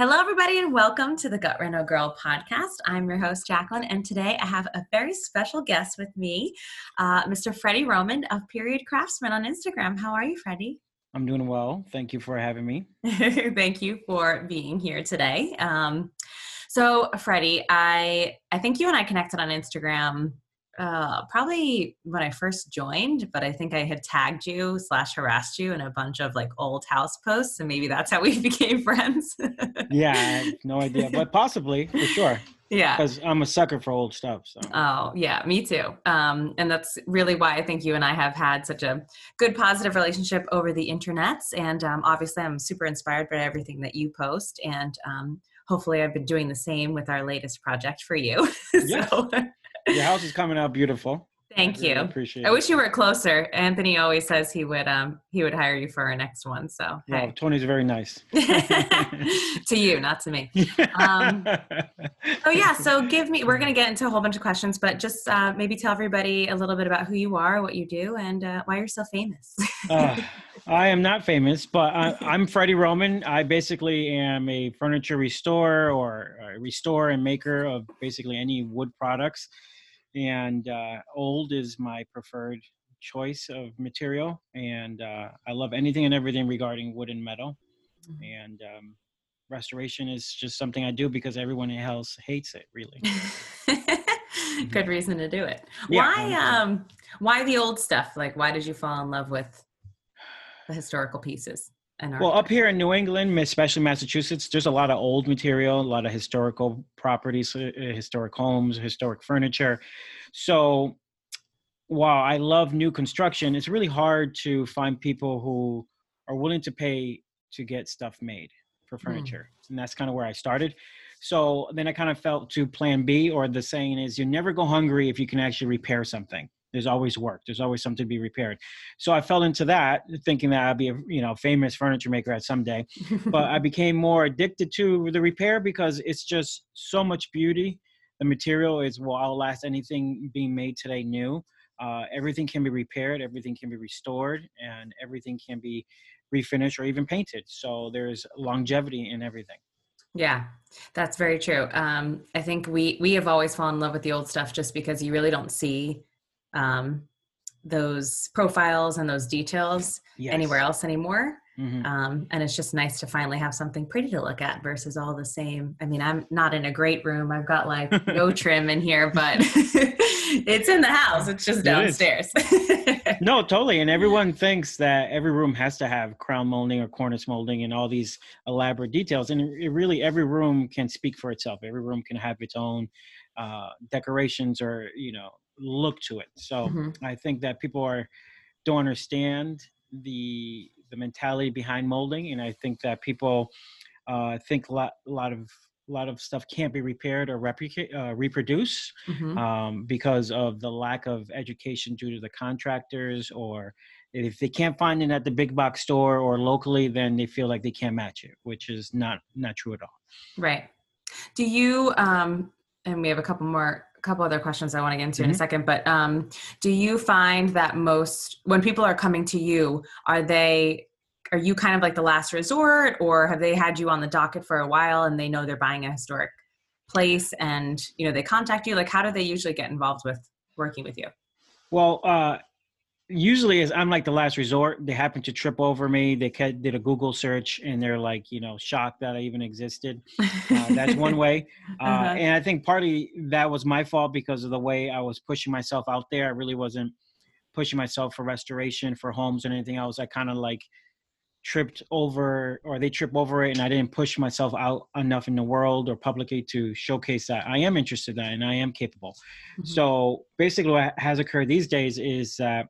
Hello, everybody, and welcome to the Gut Reno Girl podcast. I'm your host, Jacqueline, and today I have a very special guest with me, uh, Mr. Freddie Roman of Period Craftsman on Instagram. How are you, Freddie? I'm doing well. Thank you for having me. Thank you for being here today. Um, so, Freddie, I I think you and I connected on Instagram uh, probably when I first joined, but I think I had tagged you slash harassed you in a bunch of like old house posts, and maybe that's how we became friends. yeah, no idea, but possibly for sure. Yeah, because I'm a sucker for old stuff. So. Oh yeah, me too. Um, and that's really why I think you and I have had such a good, positive relationship over the internets. And um, obviously, I'm super inspired by everything that you post, and um, hopefully, I've been doing the same with our latest project for you. so, your house is coming out beautiful. Thank I really you. Appreciate. I wish you were closer. Anthony always says he would um he would hire you for our next one. So well, hey. Tony's very nice. to you, not to me. Um, oh yeah. So give me. We're gonna get into a whole bunch of questions, but just uh, maybe tell everybody a little bit about who you are, what you do, and uh, why you're so famous. uh, I am not famous, but I, am Freddie Roman. I basically am a furniture restorer or a restorer and maker of basically any wood products and uh, old is my preferred choice of material and uh, i love anything and everything regarding wood and metal mm-hmm. and um, restoration is just something i do because everyone else hates it really. Good reason to do it. Yeah, why um why the old stuff? Like why did you fall in love with the historical pieces well, up here in New England, especially Massachusetts, there's a lot of old material, a lot of historical properties, uh, uh, historic homes, historic furniture. So while I love new construction, it's really hard to find people who are willing to pay to get stuff made for hmm. furniture. Mm. And that's kind of where I started. So then I kind of felt to plan B, or the saying is, you never go hungry if you can actually repair something there's always work there's always something to be repaired. So i fell into that thinking that i'd be a you know famous furniture maker at some day but i became more addicted to the repair because it's just so much beauty. The material is will outlast anything being made today new. Uh, everything can be repaired everything can be restored and everything can be refinished or even painted. So there's longevity in everything. Yeah, that's very true. Um, I think we we have always fallen in love with the old stuff just because you really don't see um, those profiles and those details yes. anywhere else anymore. Mm-hmm. Um, and it's just nice to finally have something pretty to look at versus all the same. I mean, I'm not in a great room. I've got like no trim in here, but it's in the house. It's just downstairs. It no, totally. And everyone thinks that every room has to have crown molding or cornice molding and all these elaborate details. And it really, every room can speak for itself. Every room can have its own uh, decorations or, you know, look to it. So mm-hmm. I think that people are don't understand the the mentality behind molding, and I think that people uh, think a lot a lot of a lot of stuff can't be repaired or replicate, uh, reproduce mm-hmm. um, because of the lack of education due to the contractors or if they can't find it at the big box store or locally then they feel like they can't match it which is not not true at all right do you um and we have a couple more couple other questions I want to get into mm-hmm. in a mm-hmm. second, but um, do you find that most when people are coming to you, are they are you kind of like the last resort, or have they had you on the docket for a while and they know they're buying a historic place and you know they contact you? Like, how do they usually get involved with working with you? Well, uh, usually is I'm like the last resort. They happen to trip over me. They did a Google search and they're like, you know, shocked that I even existed. Uh, that's one way. Uh, uh-huh. And I think partly that was my fault because of the way I was pushing myself out there. I really wasn't pushing myself for restoration, for homes, and anything else. I kind of like tripped over or they trip over it and I didn't push myself out enough in the world or publicly to showcase that I am interested in that and I am capable. Mm-hmm. So basically what has occurred these days is that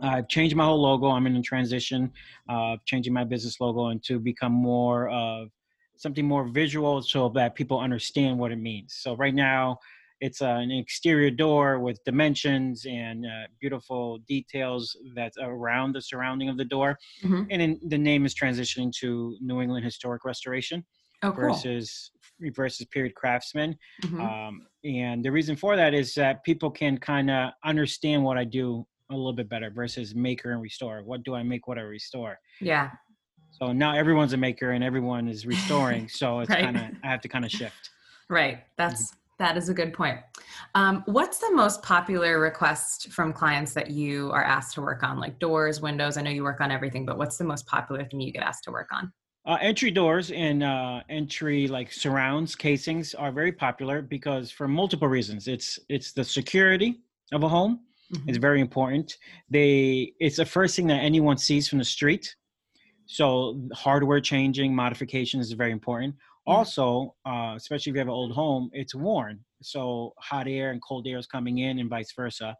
I've changed my whole logo. I'm in a transition of uh, changing my business logo and to become more of something more visual so that people understand what it means. So right now, it's uh, an exterior door with dimensions and uh, beautiful details that's around the surrounding of the door. Mm-hmm. And then the name is transitioning to New England Historic Restoration oh, cool. versus versus period craftsman. Mm-hmm. Um, and the reason for that is that people can kind of understand what I do a little bit better versus maker and restore. What do I make? What I restore? Yeah. So now everyone's a maker and everyone is restoring. So it's Right. kind of I have to kind of shift. Right. That's that is a good point. Um, what's the most popular request from clients that you are asked to work on? Like doors, windows. I know you work on everything, but what's the most popular thing you get asked to work on? Uh, entry doors and uh, entry like surrounds casings are very popular because for multiple reasons. It's it's the security of a home. Mhm. It's very important. They it's the first thing that anyone sees from the street. So hardware changing, modification is very important. Yeah. Also, uh, especially if you have an old home, it's worn. So hot air and cold air is coming in, and vice versa.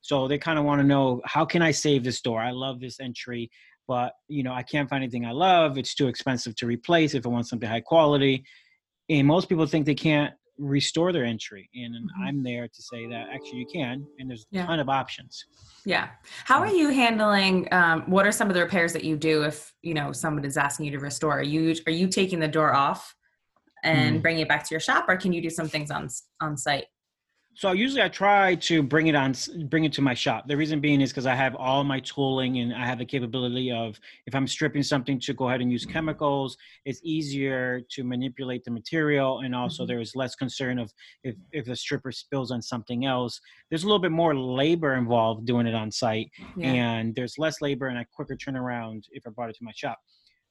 So they kind of want to know how can I save this door? I love this entry, but you know I can't find anything I love. It's too expensive to replace if I want something high quality. And most people think they can't restore their entry, and Mhm. I'm there to say that actually you can, and there's a ton of options. Yeah. How are you handling? Um, what are some of the repairs that you do if you know someone is asking you to restore? Are you are you taking the door off and Mm. bringing it back to your shop, or can you do some things on on site? So usually I try to bring it on, bring it to my shop. The reason being is because I have all my tooling and I have the capability of, if I'm stripping something, to go ahead and use chemicals. It's easier to manipulate the material, and also Mhm. there is less concern of if if the stripper spills on something else. There's a little bit more labor involved doing it on site, and there's less labor and a quicker turnaround if I brought it to my shop.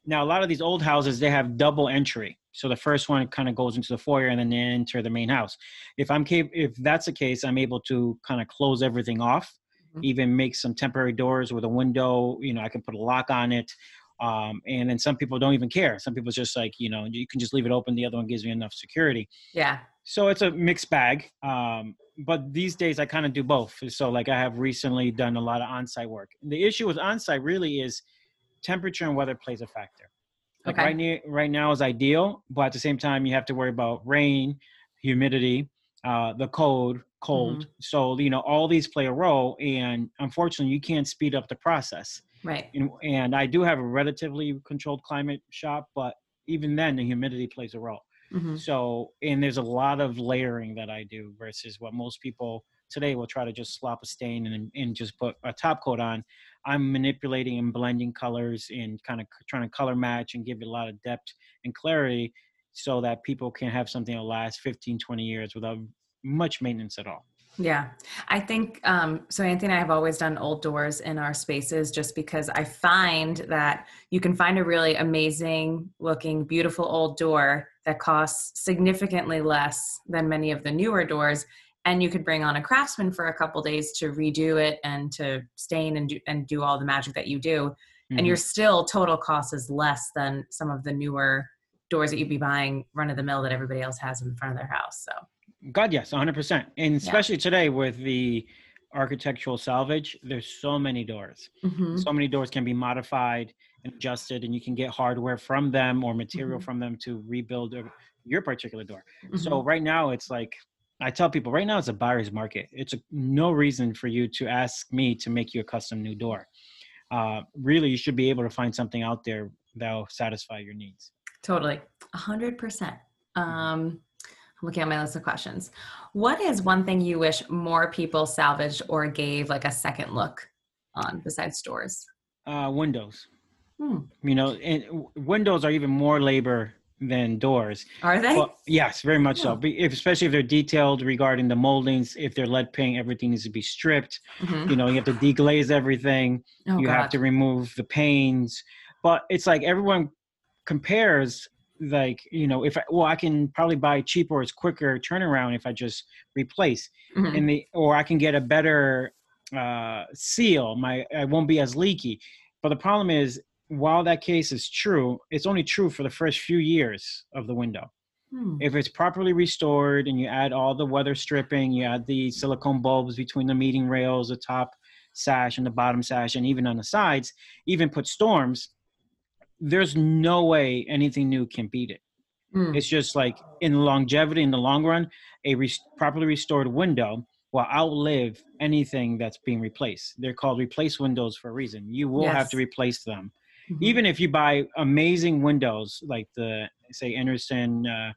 Now, a lot of these old houses they have double entry, so the first one kind of goes into the foyer and then they enter the main house. If I'm cap- if that's the case, I'm able to kind of close everything off, Mhm. even make some temporary doors with a window. You know, I can put a lock on it. Um, and then some people don't even care. Some people just like, you know, you can just leave it open. The other one gives me enough security. yeah. So it's a mixed bag. Um, but these days I kind of do both. So like I have recently done a lot of on-site work. The issue with on-site really is temperature and weather plays a factor. Like Okay. right, now, right now is ideal, but at the same time you have to worry about rain, humidity, uh, the cold, cold. So you know all these play a role, and unfortunately you can't speed up the process. Right. And, and I do have a relatively controlled climate shop, but even then the humidity plays a role. Mhm. So, and there's a lot of layering that I do versus what most people today we'll try to just slop a stain and, and just put a top coat on. I'm manipulating and blending colors and kind of trying to color match and give it a lot of depth and clarity so that people can have something that lasts 15, 20 years without much maintenance at all. Yeah, I think um, so. Anthony and I have always done old doors in our spaces just because I find that you can find a really amazing looking, beautiful old door that costs significantly less than many of the newer doors. And you could bring on a craftsman for a couple days to redo it and to stain and do, and do all the magic that you do. And Mhm. your still total cost is less than some of the newer doors that you'd be buying run of the mill that everybody else has in front of their house. So, God, yes, 100%. And especially today with the architectural salvage, there's so many doors. Mhm. So many doors can be modified and adjusted, and you can get hardware from them or material Mhm. from them to rebuild your particular door. So right now, it's like I tell people right now it's a buyer's market. It's a, no reason for you to ask me to make you a custom new door. Uh, really, you should be able to find something out there that'll satisfy your needs. Totally. A hundred percent. Um, I'm looking at my list of questions. What is one thing you wish more people salvaged or gave like a second look on besides doors? Uh, windows, Hmm. you know, and windows are even more labor than doors. Are they? Well, yes, very much so. Oh. If, especially if they're detailed regarding the moldings. If they're lead paint, everything needs to be stripped. Mhm. You know, you have to deglaze everything. Oh, you God. have to remove the panes. But it's like everyone compares. Like you know, if I, well, I can probably buy cheaper. It's quicker turnaround if I just replace. Mhm. And the or I can get a better uh, seal. My I won't be as leaky. But the problem is, while that case is true, it's only true for the first few years of the window Hmm. if it's properly restored and you add all the weather stripping, you add the silicone bulbs between the meeting rails, the top sash and the bottom sash, and even on the sides, even put storms, there's no way anything new can beat it. Hmm. It's just like in longevity, in the long run, a res- properly restored window will outlive anything that's being replaced. They're called replace windows for a reason. You will have to replace them Mhm. even if you buy amazing windows like the say Andersen uh,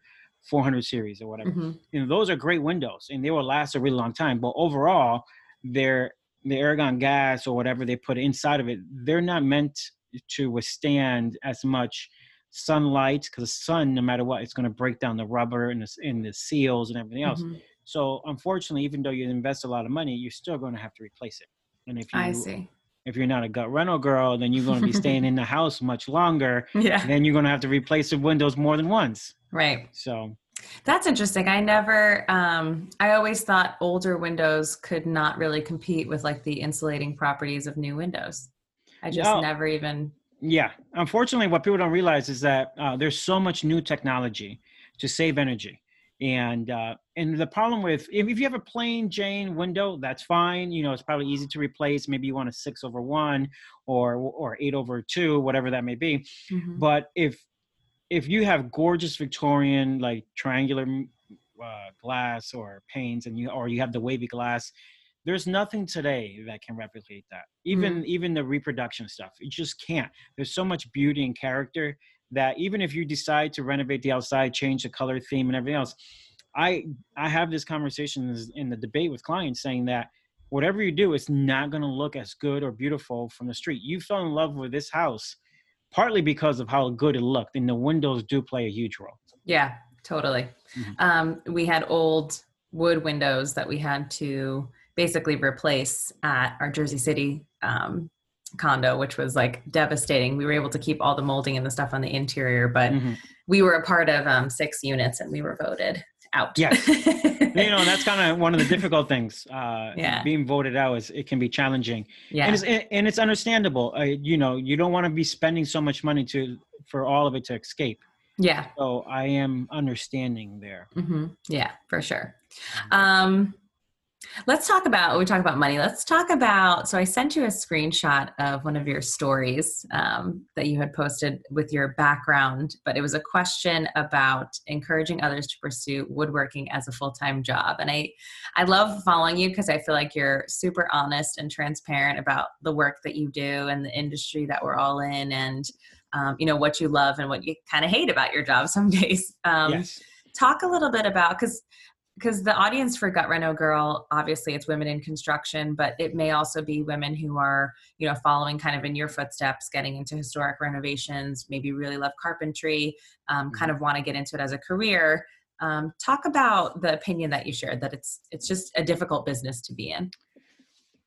400 series or whatever, Mhm. you know those are great windows and they will last a really long time. But overall, they're the argon gas or whatever they put inside of it, they're not meant to withstand as much sunlight because the sun, no matter what, it's going to break down the rubber and the, and the seals and everything else. Mm-hmm. So unfortunately, even though you invest a lot of money, you're still going to have to replace it. And if you, I see. If you're not a gut reno girl, then you're going to be staying in the house much longer. Yeah. Then you're going to have to replace the windows more than once. Right. So that's interesting. I never, um, I always thought older windows could not really compete with like the insulating properties of new windows. I just no. never even. Yeah. Unfortunately, what people don't realize is that uh, there's so much new technology to save energy. And uh, and the problem with if, if you have a plain Jane window, that's fine. You know, it's probably easy to replace. Maybe you want a six over one or or eight over two, whatever that may be. Mm-hmm. But if if you have gorgeous Victorian like triangular uh, glass or panes, and you or you have the wavy glass, there's nothing today that can replicate that. Even mm-hmm. even the reproduction stuff, it just can't. There's so much beauty and character that even if you decide to renovate the outside, change the color theme and everything else, I I have this conversation in the debate with clients saying that whatever you do, it's not going to look as good or beautiful from the street. You fell in love with this house partly because of how good it looked, and the windows do play a huge role. Yeah, totally. Mm-hmm. Um, we had old wood windows that we had to basically replace at our Jersey City um, condo, which was like devastating. We were able to keep all the molding and the stuff on the interior, but mm-hmm. we were a part of um, six units and we were voted out. Yes. you know, that's kind of one of the difficult things. Uh, yeah. Being voted out is it can be challenging. Yeah. And it's, and it's understandable. Uh, you know, you don't want to be spending so much money to for all of it to escape. Yeah. So I am understanding there. Mm-hmm. Yeah, for sure. Mm-hmm. Um, Let's talk about, we talk about money. Let's talk about, so I sent you a screenshot of one of your stories um, that you had posted with your background, but it was a question about encouraging others to pursue woodworking as a full-time job. And I, I love following you because I feel like you're super honest and transparent about the work that you do and the industry that we're all in and, um, you know, what you love and what you kind of hate about your job some days. Um, yes talk a little bit about because because the audience for gut reno girl obviously it's women in construction but it may also be women who are you know following kind of in your footsteps getting into historic renovations maybe really love carpentry um, kind mm-hmm. of want to get into it as a career um, talk about the opinion that you shared that it's it's just a difficult business to be in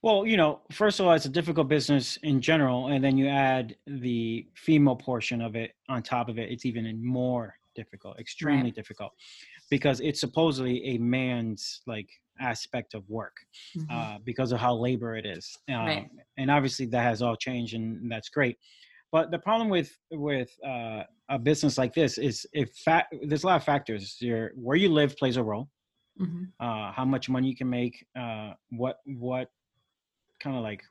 well you know first of all it's a difficult business in general and then you add the female portion of it on top of it it's even more difficult extremely right. difficult because it's supposedly a man's like aspect of work mm-hmm. uh, because of how labor it is um, right. and obviously that has all changed and that's great but the problem with with uh, a business like this is if fa- there's a lot of factors your where you live plays a role mm-hmm. uh, how much money you can make uh, what what kind of like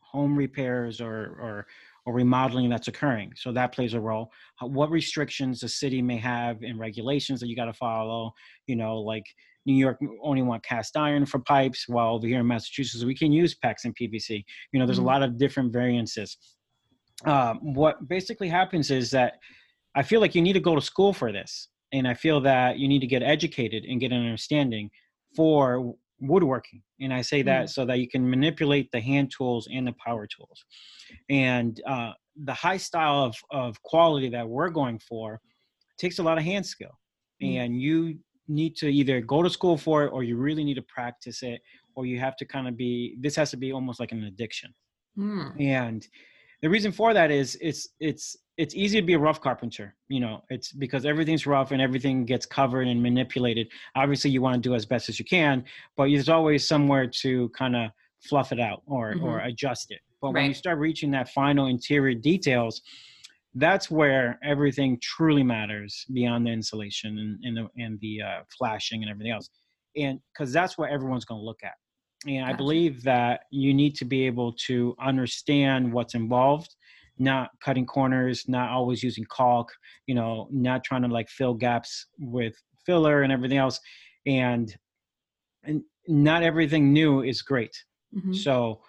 home repairs or or or remodeling that's occurring. So that plays a role. What restrictions the city may have and regulations that you got to follow. You know, like New York only want cast iron for pipes, while over here in Massachusetts we can use PEX and PVC. You know, there's mm-hmm. a lot of different variances. Um, what basically happens is that I feel like you need to go to school for this, and I feel that you need to get educated and get an understanding for woodworking and i say that mm. so that you can manipulate the hand tools and the power tools and uh, the high style of, of quality that we're going for takes a lot of hand skill mm. and you need to either go to school for it or you really need to practice it or you have to kind of be this has to be almost like an addiction mm. and the reason for that is it's it's it's easy to be a rough carpenter you know it's because everything's rough and everything gets covered and manipulated obviously you want to do as best as you can but there's always somewhere to kind of fluff it out or mm-hmm. or adjust it but right. when you start reaching that final interior details that's where everything truly matters beyond the insulation and, and the, and the uh, flashing and everything else and because that's what everyone's going to look at and gotcha. i believe that you need to be able to understand what's involved not cutting corners, not always using caulk, you know, not trying to like fill gaps with filler and everything else. And and not everything new is great. Mm-hmm. So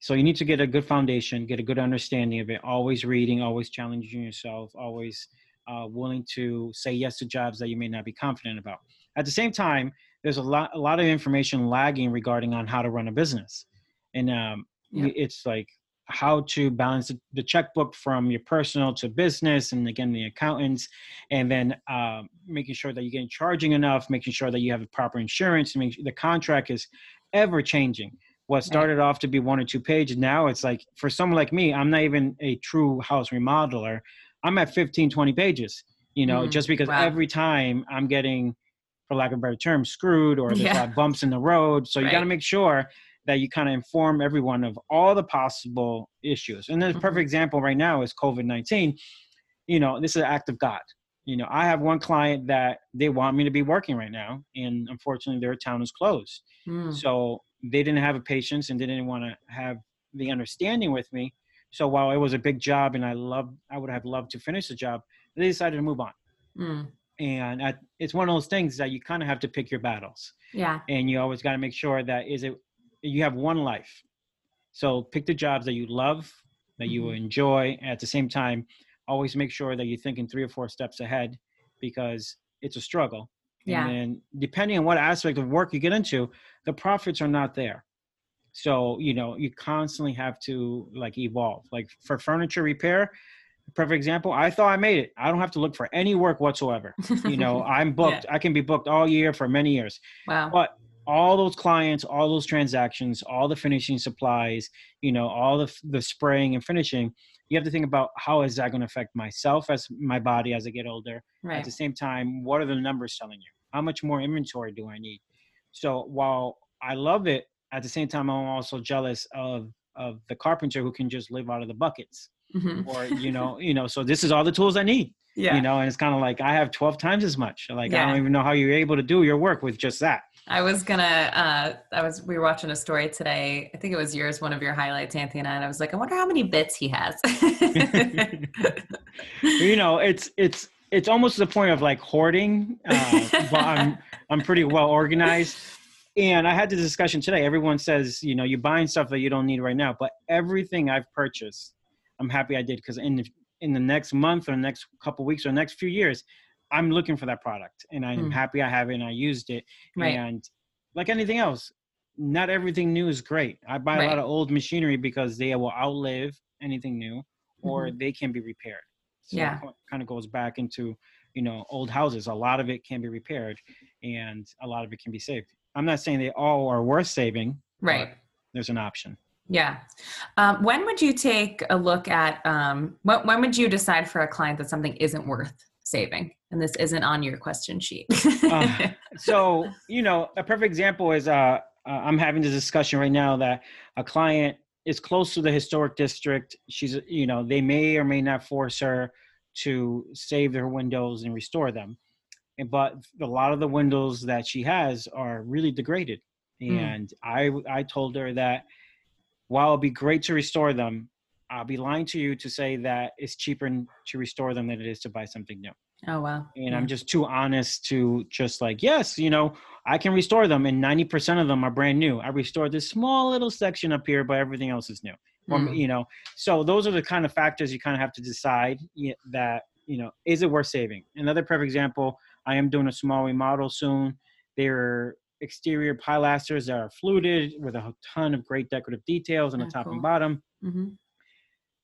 so you need to get a good foundation, get a good understanding of it, always reading, always challenging yourself, always uh, willing to say yes to jobs that you may not be confident about. At the same time, there's a lot a lot of information lagging regarding on how to run a business. And um, yeah. it's like how to balance the checkbook from your personal to business and again the accountants and then uh, making sure that you're getting charging enough making sure that you have proper insurance and make sure the contract is ever changing what started right. off to be one or two pages now it's like for someone like me i'm not even a true house remodeler i'm at 15 20 pages you know mm, just because wow. every time i'm getting for lack of a better term screwed or there's yeah. bumps in the road so you got to make sure that you kind of inform everyone of all the possible issues. And the mm-hmm. perfect example right now is COVID 19. You know, this is an act of God. You know, I have one client that they want me to be working right now, and unfortunately, their town is closed. Mm. So they didn't have a patience and they didn't want to have the understanding with me. So while it was a big job and I loved, I would have loved to finish the job, they decided to move on. Mm. And at, it's one of those things that you kind of have to pick your battles. Yeah. And you always got to make sure that is it you have one life. So pick the jobs that you love, that you mm-hmm. enjoy. At the same time, always make sure that you're thinking three or four steps ahead because it's a struggle. Yeah. And depending on what aspect of work you get into, the profits are not there. So, you know, you constantly have to like evolve. Like for furniture repair, perfect example, I thought I made it. I don't have to look for any work whatsoever. You know, I'm booked. Yeah. I can be booked all year for many years. Wow. But all those clients, all those transactions, all the finishing supplies, you know, all the the spraying and finishing, you have to think about how is that going to affect myself as my body as I get older. Right. At the same time, what are the numbers telling you? How much more inventory do I need? So while I love it, at the same time, I'm also jealous of of the carpenter who can just live out of the buckets. Mm-hmm. Or you know, you know. So this is all the tools I need. Yeah. You know, and it's kind of like I have 12 times as much. Like yeah. I don't even know how you're able to do your work with just that. I was gonna. Uh, I was. We were watching a story today. I think it was yours, one of your highlights, Anthony, and I was like, I wonder how many bits he has. you know, it's it's it's almost the point of like hoarding. Uh, but I'm I'm pretty well organized. And I had the discussion today. Everyone says, you know, you're buying stuff that you don't need right now, but everything I've purchased, I'm happy I did because in the, in the next month or next couple weeks or next few years, I'm looking for that product and I'm mm. happy I have it and I used it. Right. And like anything else, not everything new is great. I buy right. a lot of old machinery because they will outlive anything new or mm-hmm. they can be repaired. So yeah. it kind of goes back into, you know, old houses. A lot of it can be repaired and a lot of it can be saved. I'm not saying they all are worth saving. Right. There's an option. Yeah. Um, when would you take a look at, um, when, when would you decide for a client that something isn't worth saving? and this isn't on your question sheet. uh, so, you know, a perfect example is uh, uh, I'm having this discussion right now that a client is close to the historic district. She's, you know, they may or may not force her to save their windows and restore them. And, but a lot of the windows that she has are really degraded. Hmm. And mm. I, I told her that while it'd be great to restore them, I'll be lying to you to say that it's cheaper to restore them than it is to buy something new. Oh wow. And yeah. I'm just too honest to just like, yes, you know, I can restore them and 90% of them are brand new. I restored this small little section up here, but everything else is new. Mm. Or, you know, so those are the kind of factors you kind of have to decide that, you know, is it worth saving? Another perfect example, I am doing a small remodel soon. They're exterior pilasters that are fluted with a ton of great decorative details on the top cool. and bottom. Mm-hmm.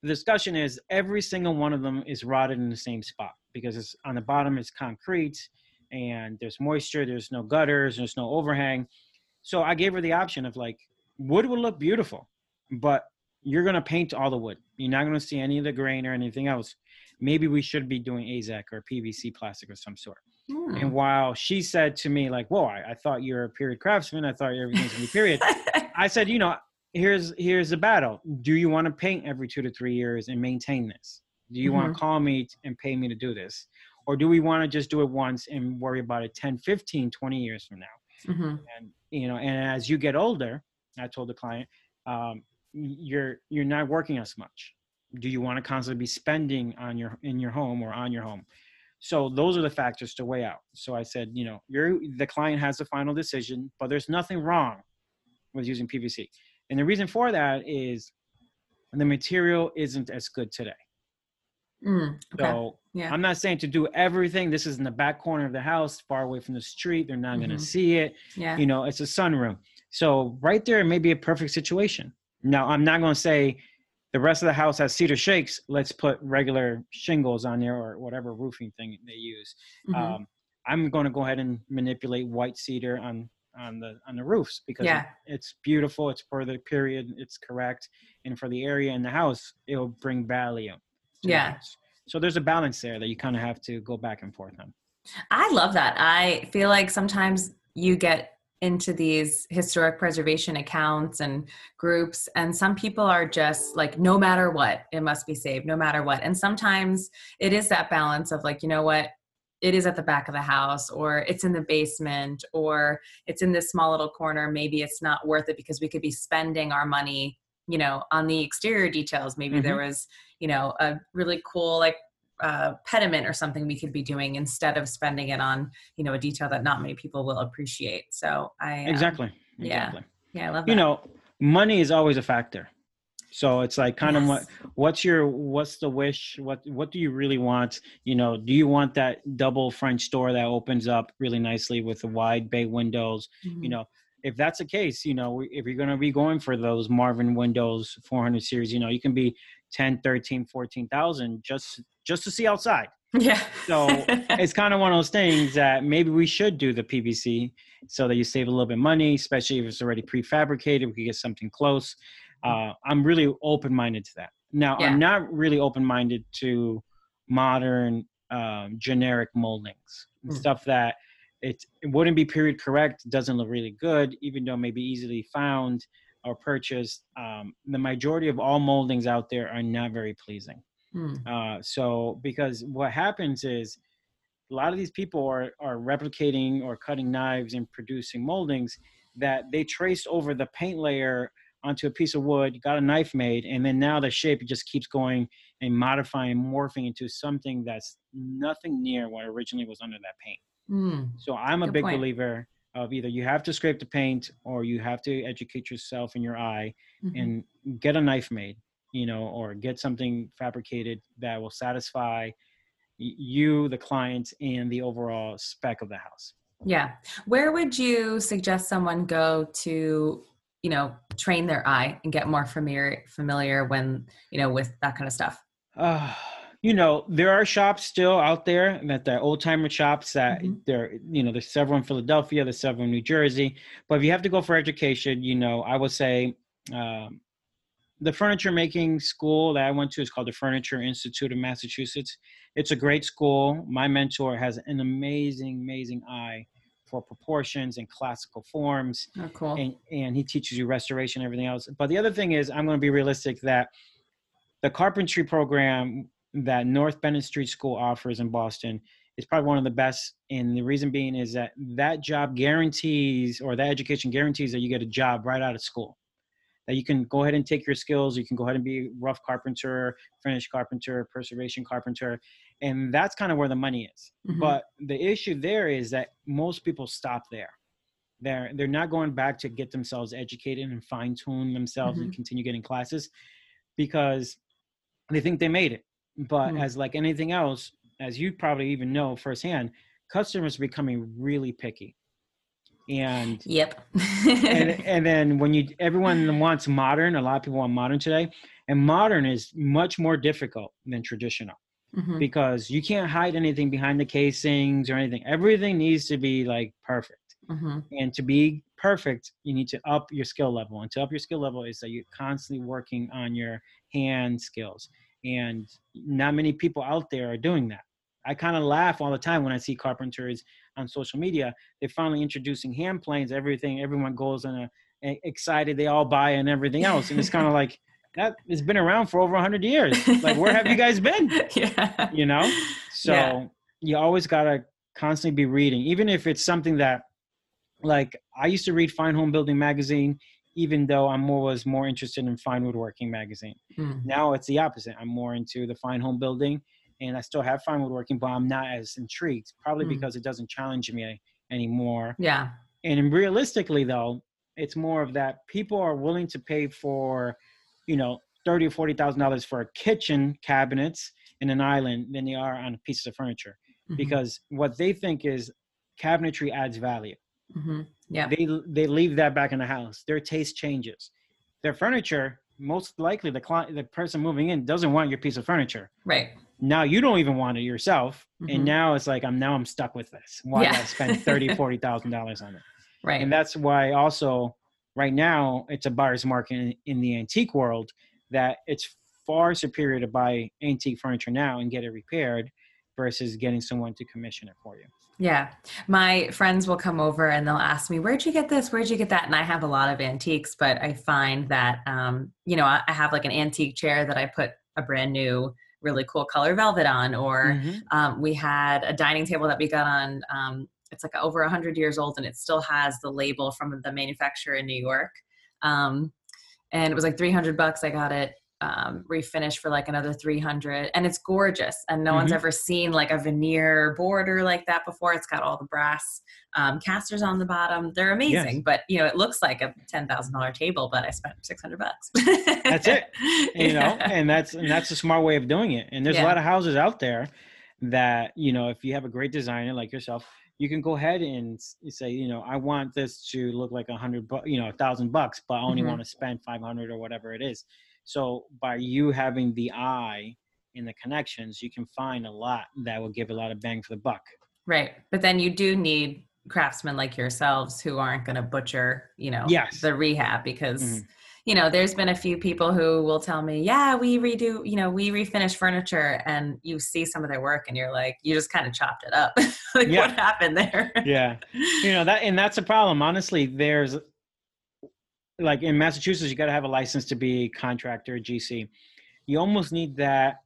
The discussion is every single one of them is rotted in the same spot because it's on the bottom it's concrete and there's moisture, there's no gutters, there's no overhang. So I gave her the option of like wood would look beautiful, but you're gonna paint all the wood. You're not gonna see any of the grain or anything else. Maybe we should be doing AZEK or PVC plastic of some sort. Hmm. And while she said to me, like, whoa, I, I thought you're a period craftsman, I thought everything's gonna be period. I said, you know, here's here's the battle. Do you want to paint every two to three years and maintain this? Do you mm-hmm. want to call me and pay me to do this? Or do we want to just do it once and worry about it 10, 15, 20 years from now? Mm-hmm. And, you know, and as you get older, I told the client, um, you're, you're not working as much. Do you want to constantly be spending on your, in your home or on your home? So those are the factors to weigh out. So I said, you know, you're, the client has the final decision, but there's nothing wrong with using PVC. And the reason for that is the material isn't as good today. Mm, okay. So yeah. I'm not saying to do everything. This is in the back corner of the house, far away from the street. They're not mm-hmm. going to see it. Yeah. You know, it's a sunroom. So right there may be a perfect situation. Now, I'm not going to say the rest of the house has cedar shakes. Let's put regular shingles on there or whatever roofing thing they use. Mm-hmm. Um, I'm going to go ahead and manipulate white cedar on on the on the roofs because yeah. it's beautiful. It's for the period. It's correct, and for the area in the house, it'll bring value. Yeah. So there's a balance there that you kind of have to go back and forth on. I love that. I feel like sometimes you get into these historic preservation accounts and groups and some people are just like no matter what it must be saved no matter what. And sometimes it is that balance of like you know what? It is at the back of the house or it's in the basement or it's in this small little corner. Maybe it's not worth it because we could be spending our money you know on the exterior details. Maybe mm-hmm. there was you know a really cool like uh, pediment or something we could be doing instead of spending it on you know a detail that not many people will appreciate. So i um, exactly yeah. yeah i love that. you know money is always a factor. So it's like kind yes. of what what's your what's the wish? What what do you really want? You know do you want that double french door that opens up really nicely with the wide bay windows? Mm-hmm. you know if that's the case you know if you're going to be going for those marvin windows 400 series you know you can be 10 13 14,000 just just to see outside yeah so it's kind of one of those things that maybe we should do the pvc so that you save a little bit money especially if it's already prefabricated we could get something close uh, I'm really open minded to that. Now, yeah. I'm not really open minded to modern um, generic moldings mm. stuff that it, it wouldn't be period correct, doesn't look really good, even though maybe easily found or purchased. Um, the majority of all moldings out there are not very pleasing. Mm. Uh, so, because what happens is a lot of these people are, are replicating or cutting knives and producing moldings that they traced over the paint layer onto a piece of wood, got a knife made, and then now the shape just keeps going and modifying, morphing into something that's nothing near what originally was under that paint. Mm, so I'm a big point. believer of either you have to scrape the paint or you have to educate yourself in your eye mm-hmm. and get a knife made, you know, or get something fabricated that will satisfy you, the client, and the overall spec of the house. Yeah. Where would you suggest someone go to you know train their eye and get more familiar familiar when you know with that kind of stuff uh, you know there are shops still out there that the old timer shops that mm-hmm. there you know there's several in philadelphia there's several in new jersey but if you have to go for education you know i would say um, the furniture making school that i went to is called the furniture institute of massachusetts it's a great school my mentor has an amazing amazing eye for proportions and classical forms. Oh, cool. And, and he teaches you restoration and everything else. But the other thing is, I'm going to be realistic that the carpentry program that North Bennett Street School offers in Boston is probably one of the best. And the reason being is that that job guarantees, or that education guarantees that you get a job right out of school. That you can go ahead and take your skills, you can go ahead and be rough carpenter, finish carpenter, preservation carpenter, and that's kind of where the money is mm-hmm. but the issue there is that most people stop there they're they're not going back to get themselves educated and fine tune themselves mm-hmm. and continue getting classes because they think they made it but mm-hmm. as like anything else as you probably even know firsthand customers are becoming really picky and yep and, and then when you everyone wants modern a lot of people want modern today and modern is much more difficult than traditional mm-hmm. because you can't hide anything behind the casings or anything. Everything needs to be like perfect. Mm-hmm. And to be perfect, you need to up your skill level. And to up your skill level is that you're constantly working on your hand skills. And not many people out there are doing that. I kind of laugh all the time when I see carpenters on social media. They're finally introducing hand planes. Everything, everyone goes on a, excited. They all buy and everything else, and it's kind of like that has been around for over 100 years like where have you guys been yeah you know so yeah. you always got to constantly be reading even if it's something that like i used to read fine home building magazine even though i'm more was more interested in fine woodworking magazine mm. now it's the opposite i'm more into the fine home building and i still have fine woodworking but i'm not as intrigued probably mm. because it doesn't challenge me anymore yeah and realistically though it's more of that people are willing to pay for you know, thirty or forty thousand dollars for a kitchen cabinets in an island than they are on pieces of furniture, mm-hmm. because what they think is cabinetry adds value. Mm-hmm. Yeah, they they leave that back in the house. Their taste changes. Their furniture most likely the client, the person moving in doesn't want your piece of furniture. Right. Now you don't even want it yourself. Mhm. And now it's like, I'm now I'm stuck with this. Why did Yeah. I spend thirty, forty thousand dollars on it? Right. And that's why also right now it's a buyer's market in, in the antique world that it's far superior to buy antique furniture now and get it repaired versus getting someone to commission it for you. Yeah. My friends will come over and they'll ask me, Where'd you get this? Where'd you get that? And I have a lot of antiques, but I find that, um, you know, I have like an antique chair that I put a brand new, really cool color velvet on, or Mhm. um, we had a dining table that we got on, um, it's like over 100 years old and it still has the label from the manufacturer in New York. Um, and it was like 300 bucks. I got it um, refinished for like another 300 and it's gorgeous and no one's Mhm. ever seen like a veneer border like that before it's got all the brass um, casters on the bottom they're amazing Yes. but you know it looks like a $10000 table but i spent 600 bucks That's it. you know Yeah. and that's and that's a smart way of doing it and there's Yeah. a lot of houses out there that you know if you have a great designer like yourself you can go ahead and say you know i want this to look like a hundred bu- you know a thousand bucks but i only Mhm. want to spend 500 or whatever it is so by you having the eye in the connections you can find a lot that will give a lot of bang for the buck Right. But then you do need craftsmen like yourselves who aren't going to butcher, you know, Yes. the rehab because, Mhm. you know, there's been a few people who will tell me, yeah, we redo, you know, we refinish furniture and you see some of their work and you're like, you just kind of chopped it up. like Yeah. what happened there? yeah you know that and that's a problem honestly there's like in massachusetts you got to have a license to be a contractor gc you almost need that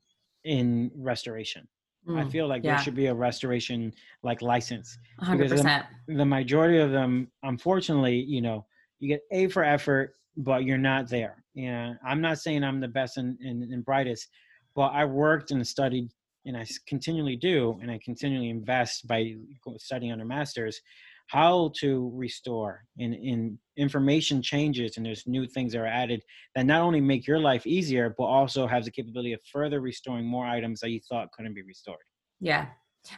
in restoration. I Mm, feel like yeah. there should be a restoration like license. A hundred because percent. the majority of them unfortunately you know you get a for effort but you're not there. And i'm not saying i'm the best and, and, and brightest but i worked and studied and I continually do and i continually invest by studying under masters how to restore and, and information changes and there's new things that are added that not only make your life easier but also has the capability of further restoring more items that you thought couldn't be restored Yeah.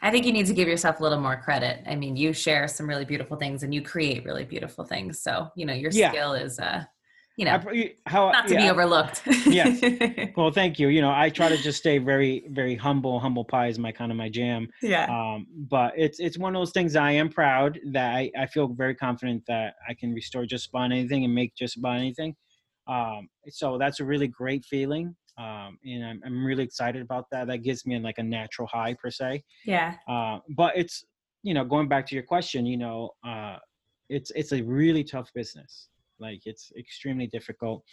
I think you need to give yourself a little more credit. I mean, you share some really beautiful things and you create really beautiful things. So, you know, your Yeah. skill is, uh, you know, pr- how not to yeah, be overlooked. Yes. Well, thank you. You know, I try to just stay very, very humble. Humble pie is my kind of my jam. yeah. Um, but it's it's one of those things. I am proud that I, I feel very confident that I can restore just about anything and make just about anything. Um, so that's a really great feeling, um, and I'm I'm really excited about that. That gives me like a natural high per se. Yeah. Uh, but it's you know going back to your question, you know, uh, it's it's a really tough business. Like it's extremely difficult,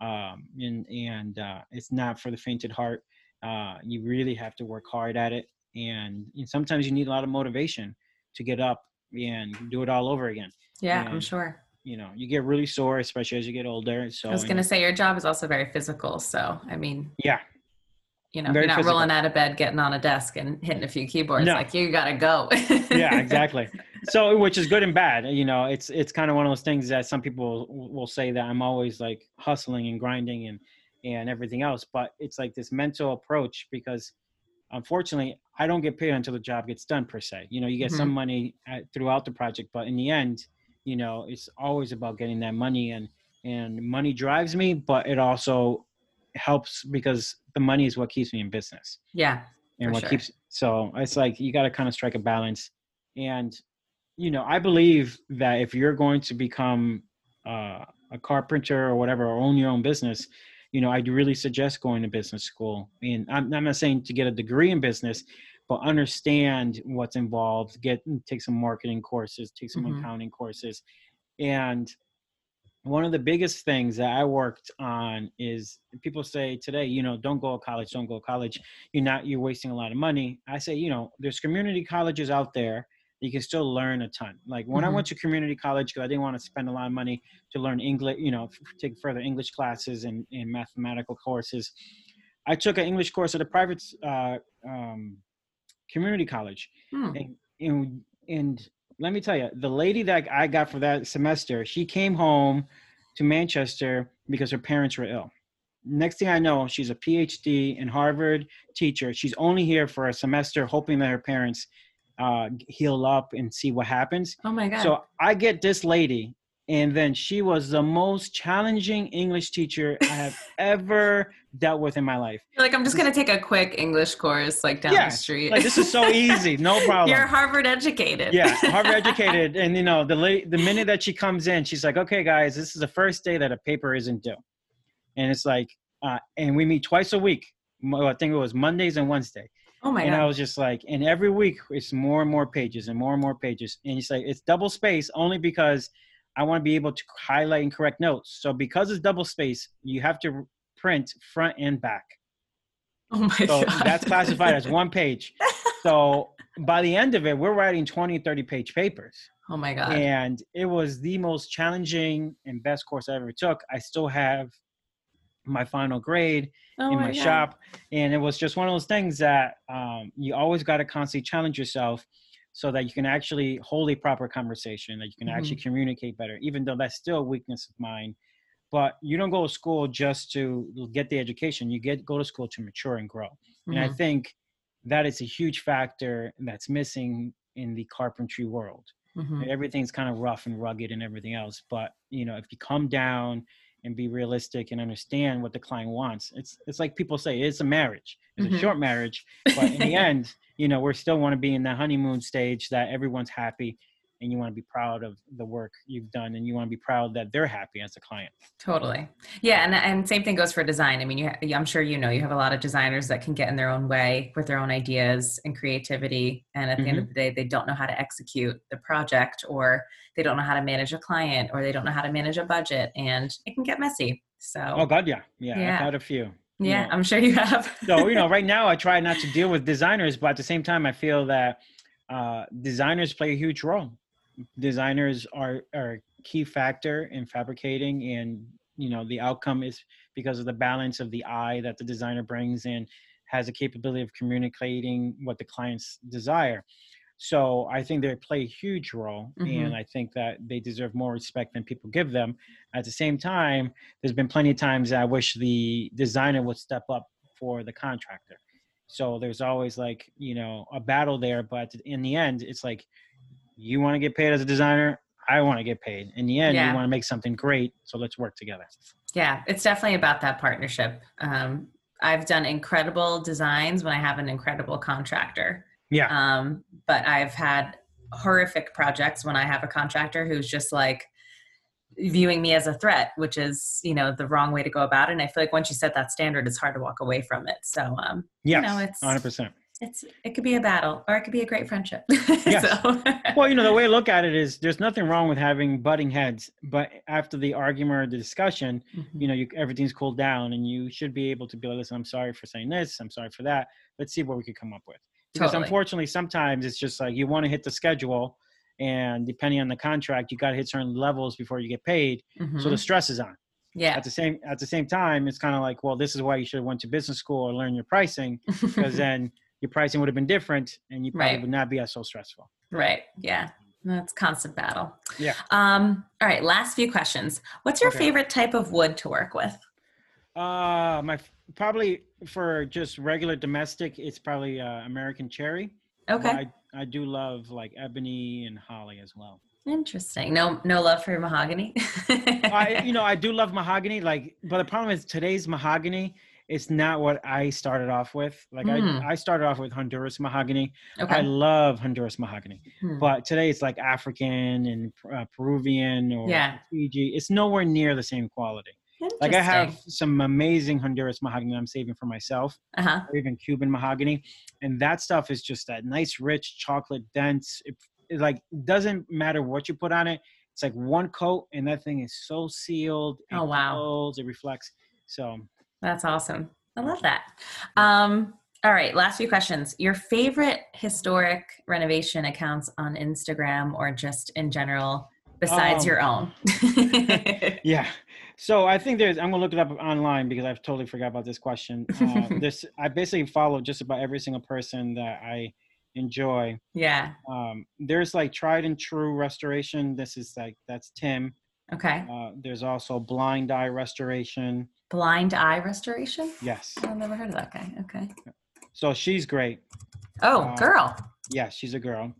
um, and and uh, it's not for the fainted heart. Uh, you really have to work hard at it, and, and sometimes you need a lot of motivation to get up and do it all over again. Yeah, I'm sure. You know, you get really sore, especially as you get older. So I was going to say your job is also very physical. So, I mean, yeah, you know, Very you're not physical. rolling out of bed, getting on a desk and hitting a few keyboards. No. Like you got to go. yeah, exactly. So, which is good and bad. You know, it's it's kind of one of those things that some people will say that I'm always like hustling and grinding and and everything else, but it's like this mental approach because unfortunately I don't get paid until the job gets done per se. You know, you get some mm-hmm. money at, throughout the project, but in the end, you know, it's always about getting that money and and money drives me, but it also helps because the money is what keeps me in business yeah. and what sure. keeps so it's like you got to kind of strike a balance and you know i believe that if you're going to become uh, a carpenter or whatever or own your own business you know i do really suggest going to business school and i'm, I'm not saying to get a degree in business but understand what's involved get take some marketing courses take some Mhm. accounting courses and one of the biggest things that I worked on is people say today, you know, don't go to college, don't go to college. You're not, you're wasting a lot of money. I say, you know, there's community colleges out there. You can still learn a ton. Like when I Mhm. went to community college, because I didn't want to spend a lot of money to learn English, you know, f- take further English classes and, and mathematical courses. I took an English course at a private uh, um, community college Hmm. and, and and let me tell you, the lady that I got for that semester, she came home to Manchester because her parents were ill. Next thing I know, she's a PhD in Harvard teacher. She's only here for a semester, hoping that her parents uh, heal up and see what happens. Oh my God. So I get this lady And then she was the most challenging English teacher I have ever dealt with in my life. You're like, I'm just gonna take a quick English course like down Yeah, the street. Like this is so easy, no problem. You're Harvard educated. yeah, Harvard educated, and you know the the minute that she comes in, she's like, "Okay, guys, this is the first day that a paper isn't due," and it's like, uh, and we meet twice a week. I think it was Mondays and Wednesday, Oh my and I was just like, and every week it's more and more pages and more and more pages, and it's like it's double space only because I want to be able to highlight and correct notes. So because it's double space, you have to print front and back. Oh my God. So god. that's classified as one page. So by the end of it, we're writing 20, 30 page papers. Oh my god. And it was the most challenging and best course I ever took. I still have my final grade oh in my God. shop. And it was just one of those things that um, you always got to constantly challenge yourself so that you can actually hold a proper conversation, that you can actually Mm-hmm. communicate better, even though that's still a weakness of mine. But you don't go to school just to get the education. You get go to school to mature and grow. And I Mhm. think that is a huge factor that's missing in the carpentry world. Mhm. Everything's kind of rough and rugged and everything else. But you know, if you come down and be realistic and understand what the client wants, it's it's like people say, it's a marriage. It's Mhm. a short marriage, but in the end, you know, we still want to be in the honeymoon stage that everyone's happy and you want to be proud of the work you've done and you want to be proud that they're happy as a client. Totally. Yeah, and and same thing goes for design. I mean, you I'm sure you know you have a lot of designers that can get in their own way with their own ideas and creativity, and at the end Mm-hmm. of the day, they don't know how to execute the project, or they don't know how to manage a client, or they don't know how to manage a budget, and it can get messy. So, Oh God, yeah. Yeah. Yeah. I've had a few. you yeah, know. I'm sure you have. so you know right now i try not to deal with designers but at the same time i feel that uh, designers play a huge role designers are, are a key factor in fabricating and you know the outcome is because of the balance of the eye that the designer brings and has a capability of communicating what the clients desire. So i think they play a huge role Mhm. and i think that they deserve more respect than people give them. At the same time there's been plenty of times that i wish the designer would step up for the contractor. So there's always like you know a battle there but in the end it's like you want to get paid as a designer i want to get paid in the end Yeah. you want to make something great so let's work together Yeah, it's definitely about that partnership. Um, I've done incredible designs when I have an incredible contractor. yeah Um, but I've had horrific projects when I have a contractor who's just like viewing me as a threat, which is, you know, the wrong way to go about it. And I feel like once you set that standard, it's hard to walk away from it. So, um, yes know, it's- 100% it's, it could be a battle or it could be a great friendship. Yes. well you know the way i look at it is there's nothing wrong with having butting heads but after the argument or the discussion you know you, everything's cooled down and you should be able to be like listen i'm sorry for saying this i'm sorry for that let's see what we could come up with because Totally. unfortunately sometimes it's just like you want to hit the schedule and depending on the contract you got to hit certain levels before you get paid so Mhm. the stress is on yeah. at the same at the same time it's kind of like well this is why you should have went to business school or learn your pricing because then your pricing would have been different and you probably Right. would not be as so stressful right. Yeah. That's constant battle. Yeah. Um, all right. Last few questions. What's your Okay. favorite type of wood to work with? Uh, my probably for just regular domestic, it's probably uh, American cherry. Okay. I I do love like ebony and holly as well. Interesting. No, no love for mahogany. I you know I do love mahogany. Like, but the problem is today's mahogany. It's not what I started off with. Like Mm. I I started off with Honduras mahogany. Okay. I love Honduras mahogany, Hmm. but today it's like African and uh, Peruvian or Yeah. Fiji. It's nowhere near the same quality. Like I have some amazing Honduras mahogany I'm saving for myself. Uh-huh. or even Cuban mahogany, and that stuff is just that nice, rich chocolate, dense. It, it like doesn't matter what you put on it. It's like one coat, and that thing is so sealed. It Oh, wow. glows, it reflects. So That's awesome. I love that. Um, all right, last few questions. Your favorite historic renovation accounts on Instagram or just in general, besides Um, your own? yeah. So I think there's. I'm gonna look it up online because I've totally forgot about this question. Uh, this I basically follow just about every single person that I enjoy. yeah. Um, there's like tried and true restoration. This is like that's Tim. Okay. Uh, there's also blind eye restoration. Blind eye restoration? Yes. I've never heard of that guy. Okay. So she's great. Oh, Uh, girl. Yeah, she's a girl.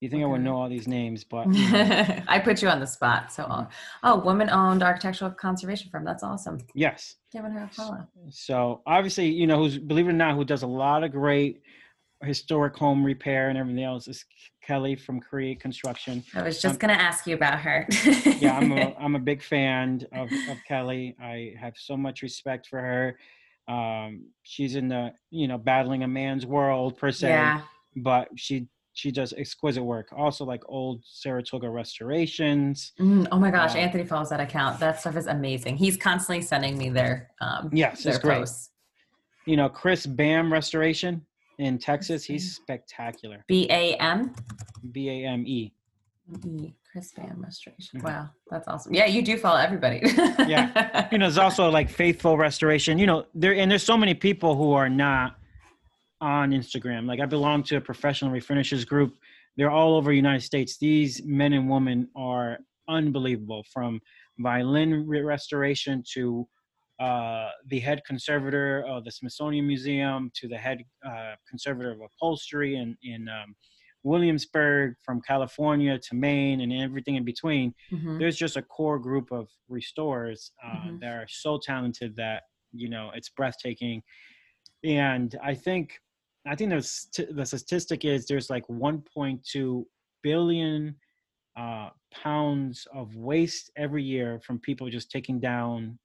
You think okay. I would know all these names, but you know. I put you on the spot. So, mm-hmm. oh, woman-owned architectural conservation firm. That's awesome. Yes. Giving her a follow. So obviously, you know, who's believe it or not, who does a lot of great historic home repair and everything else is Kelly from Create Construction. I was just um, going to ask you about her. yeah, I'm a, I'm a big fan of, of Kelly. I have so much respect for her. Um, she's in the, you know, battling a man's world per se, yeah. but she she does exquisite work. Also, like old Saratoga restorations. Mm, oh my gosh, um, Anthony follows that account. That stuff is amazing. He's constantly sending me their um, yes, their it's great. You know, Chris Bam Restoration in Texas. He's spectacular. B A M. B A M E. E. Chris Bam Restoration. Mm-hmm. Wow, that's awesome. Yeah, you do follow everybody. yeah, you know, there's also like Faithful Restoration. You know, there and there's so many people who are not on Instagram. Like I belong to a professional refinishers group. They're all over the United States. These men and women are unbelievable from violin restoration to uh, the head conservator of the Smithsonian Museum to the head uh, conservator of upholstery in, in um, Williamsburg, from California to Maine, and everything in between. Mm-hmm. There's just a core group of restorers uh, mm-hmm. that are so talented that you know it's breathtaking. And I think I think there's the statistic is there's like 1.2 billion uh, pounds of waste every year from people just taking down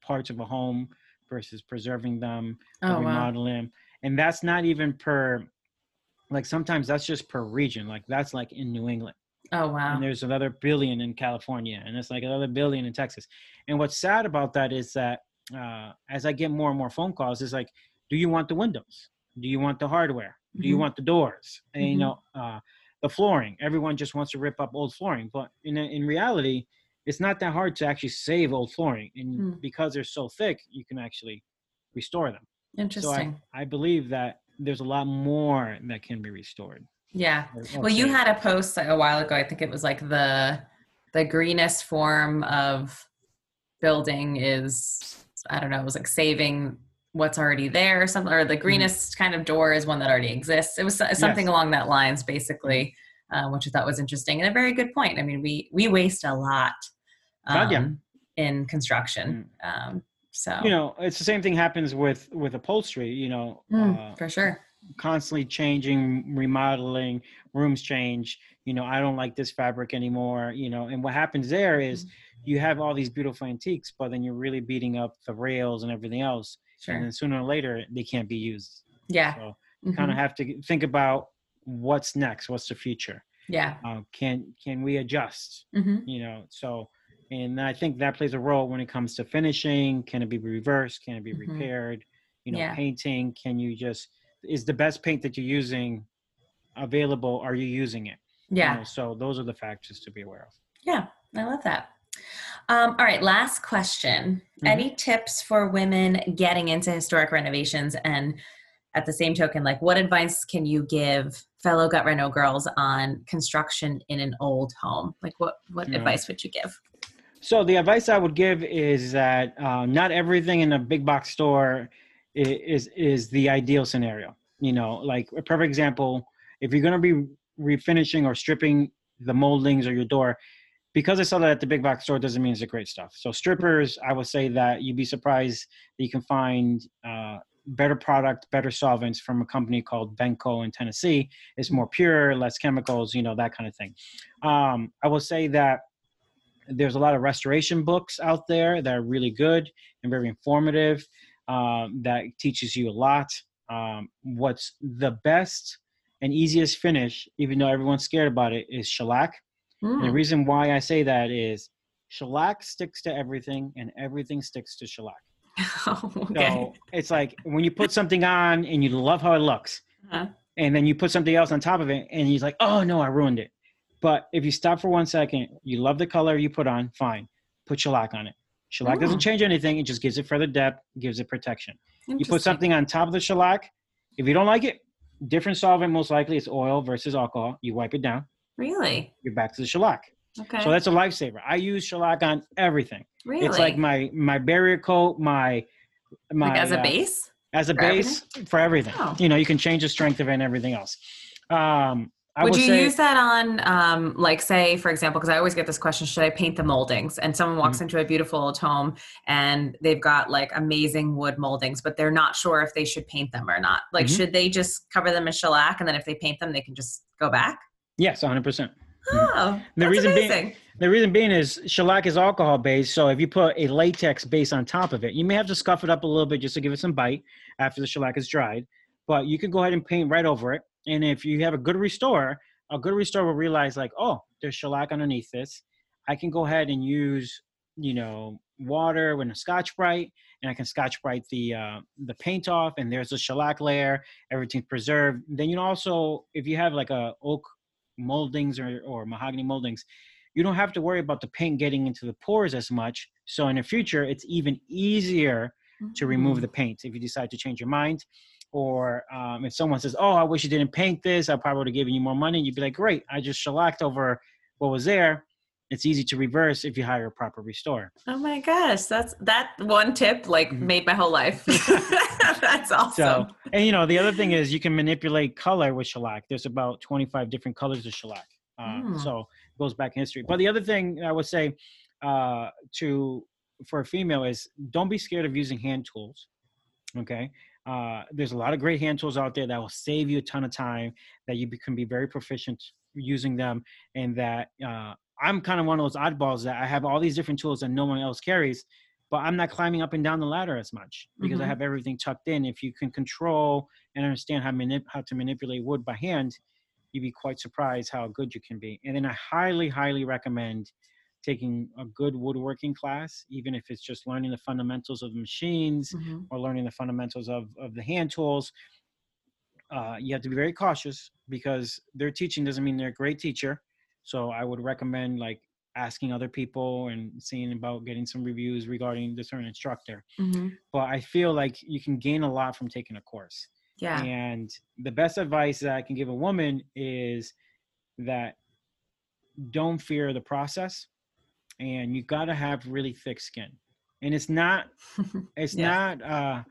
parts of a home versus preserving them, oh, remodeling wow. And that's not even per, like sometimes that's just per region. Like that's like in New England. Oh wow! And there's another billion in California, and it's like another billion in Texas. And what's sad about that is that uh, as I get more and more phone calls, it's like, do you want the windows? Do you want the hardware? Do you mm-hmm. want the doors? And mm-hmm. you know, uh, the flooring. Everyone just wants to rip up old flooring, but in in reality, it's not that hard to actually save old flooring, and mm. because they're so thick, you can actually restore them. Interesting. So I, I believe that there's a lot more that can be restored. Yeah. Well, you had a post a while ago. I think it was like the the greenest form of building is I don't know. It was like saving what's already there or something or the mm-hmm. greenest kind of door is one that already exists it was something yes. along that lines basically uh, which i thought was interesting and a very good point i mean we we waste a lot um, yeah. in construction mm. um, so you know it's the same thing happens with with upholstery you know mm, uh, for sure constantly changing remodeling rooms change you know i don't like this fabric anymore you know and what happens there is mm. you have all these beautiful antiques but then you're really beating up the rails and everything else Sure. And then sooner or later, they can't be used. Yeah. So you mm-hmm. kind of have to think about what's next, what's the future. Yeah. Uh, can can we adjust? Mm-hmm. You know, so and I think that plays a role when it comes to finishing. Can it be reversed? Can it be mm-hmm. repaired? You know, yeah. painting. Can you just is the best paint that you're using available? Are you using it? Yeah. You know, so those are the factors to be aware of. Yeah, I love that. Um, all right, last question. Mm-hmm. Any tips for women getting into historic renovations? And at the same token, like what advice can you give fellow gut reno girls on construction in an old home? Like what what advice would you give? So the advice I would give is that uh, not everything in a big box store is is the ideal scenario. You know, like a perfect example, if you're going to be refinishing or stripping the moldings or your door, because I saw that at the big box store doesn't mean it's a great stuff. So strippers, I would say that you'd be surprised that you can find uh, better product, better solvents from a company called Benco in Tennessee. It's more pure, less chemicals, you know, that kind of thing. Um, I will say that there's a lot of restoration books out there that are really good and very informative. Um, that teaches you a lot. Um, what's the best and easiest finish, even though everyone's scared about it, is shellac Mm. the hmm. reason why I say that is shellac sticks to everything and everything sticks to shellac. Oh, okay. So it's like when you put something on and you love how it looks, uh-huh. and then you put something else on top of it and you're like, oh no, I ruined it. But if you stop for one second, you love the color you put on, fine, put shellac on it. Shellac doesn't change anything, it just gives it further depth, gives it protection. You put something on top of the shellac, if you don't like it, different solvent, most likely it's oil versus alcohol. You wipe it down. Really? You're back to the shellac. Okay. So that's a lifesaver. I use shellac on everything. Really? It's like my my barrier coat, my my like as a uh, base. As a for base everything? for everything. Oh. You know, you can change the strength of it and everything else. Um, I would you say, use that on, um, like, say, for example, because I always get this question: Should I paint the moldings? And someone walks mm-hmm. into a beautiful old home and they've got like amazing wood moldings, but they're not sure if they should paint them or not. Like, mm-hmm. should they just cover them in shellac and then if they paint them, they can just go back? Yes, 100. percent Oh, the reason amazing. being, the reason being is shellac is alcohol based. So if you put a latex base on top of it, you may have to scuff it up a little bit just to give it some bite after the shellac is dried. But you can go ahead and paint right over it and if you have a good restore, a good restore will realize like, oh, there's shellac underneath this. I can go ahead and use, you know, water with a Scotch-Brite, and I can Scotch-Brite the uh, the paint off, and there's a shellac layer. Everything's preserved. Then you know also if you have like a oak moldings or or mahogany moldings, you don't have to worry about the paint getting into the pores as much. So in the future, it's even easier to remove mm. the paint if you decide to change your mind or um, if someone says, "Oh, I wish you didn't paint this," I probably would have given you more money. You'd be like, "Great, I just shellacked over what was there." It's easy to reverse if you hire a proper restore. Oh my gosh, that's that one tip like mm-hmm. made my whole life. that's awesome. So, and you know, the other thing is you can manipulate color with shellac. There's about 25 different colors of shellac. Mm. So it goes back in history. But the other thing I would say uh, to for a female is don't be scared of using hand tools. Okay, uh, there's a lot of great hand tools out there that will save you a ton of time that you can be very proficient using them and that uh, i'm kind of one of those oddballs that i have all these different tools that no one else carries but i'm not climbing up and down the ladder as much because mm-hmm. i have everything tucked in if you can control and understand how, manip- how to manipulate wood by hand you'd be quite surprised how good you can be and then i highly highly recommend taking a good woodworking class, even if it's just learning the fundamentals of the machines mm-hmm. or learning the fundamentals of, of the hand tools. Uh, you have to be very cautious because their teaching doesn't mean they're a great teacher. So I would recommend like asking other people and seeing about getting some reviews regarding the certain instructor. Mm-hmm. But I feel like you can gain a lot from taking a course. Yeah. And the best advice that I can give a woman is that don't fear the process and you got to have really thick skin and it's not it's yeah. not uh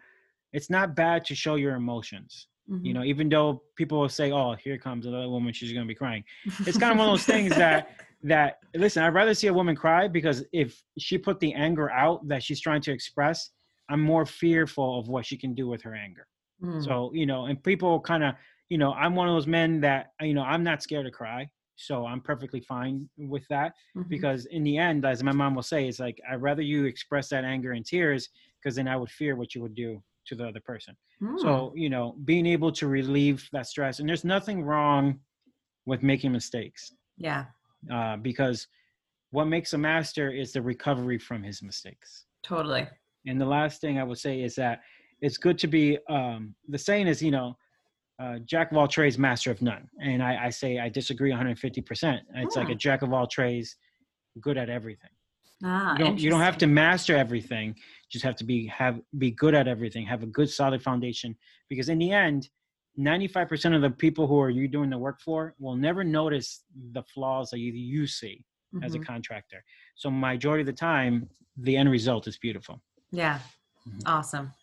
it's not bad to show your emotions mm-hmm. you know even though people will say oh here comes another woman she's gonna be crying it's kind of one of those things that that listen i'd rather see a woman cry because if she put the anger out that she's trying to express i'm more fearful of what she can do with her anger mm. so you know and people kind of you know i'm one of those men that you know i'm not scared to cry so i'm perfectly fine with that mm-hmm. because in the end as my mom will say it's like i'd rather you express that anger in tears because then i would fear what you would do to the other person mm. so you know being able to relieve that stress and there's nothing wrong with making mistakes yeah uh, because what makes a master is the recovery from his mistakes totally and the last thing i would say is that it's good to be um, the saying is you know uh, jack of all trades, master of none. And I, I say I disagree 150%. It's like a jack of all trades, good at everything. Ah, you don't, you don't have to master everything. You just have to be have be good at everything. Have a good solid foundation. Because in the end, 95% of the people who are you doing the work for will never notice the flaws that you, you see mm-hmm. as a mm-hmm. contractor. So majority of the time, the end result is beautiful. Yeah. Mm-hmm. Awesome.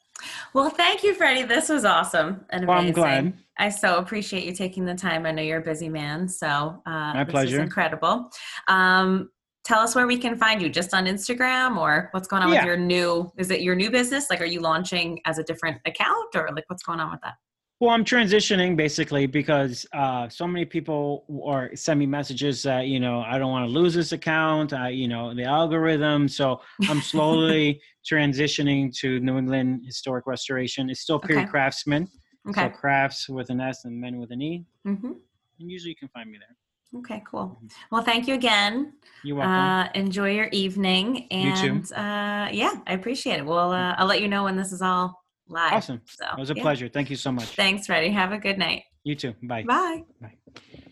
Well, thank you, Freddie. This was awesome and amazing. Well, I'm glad. I so appreciate you taking the time. I know you're a busy man, so uh, my pleasure. incredible. Um, tell us where we can find you. Just on Instagram, or what's going on yeah. with your new? Is it your new business? Like, are you launching as a different account, or like what's going on with that? Well, I'm transitioning basically because uh, so many people are send me messages that you know I don't want to lose this account. I, you know, the algorithm. So I'm slowly transitioning to New England Historic Restoration. It's still period okay. craftsmen. Okay. So crafts with an S and men with an E. Mm-hmm. And usually you can find me there. Okay, cool. Mm-hmm. Well, thank you again. You're welcome. Uh, enjoy your evening. And you too. Uh, yeah, I appreciate it. Well, uh, I'll let you know when this is all live. Awesome. So, it was a yeah. pleasure. Thank you so much. Thanks, Freddie. Have a good night. You too. Bye. Bye. Bye.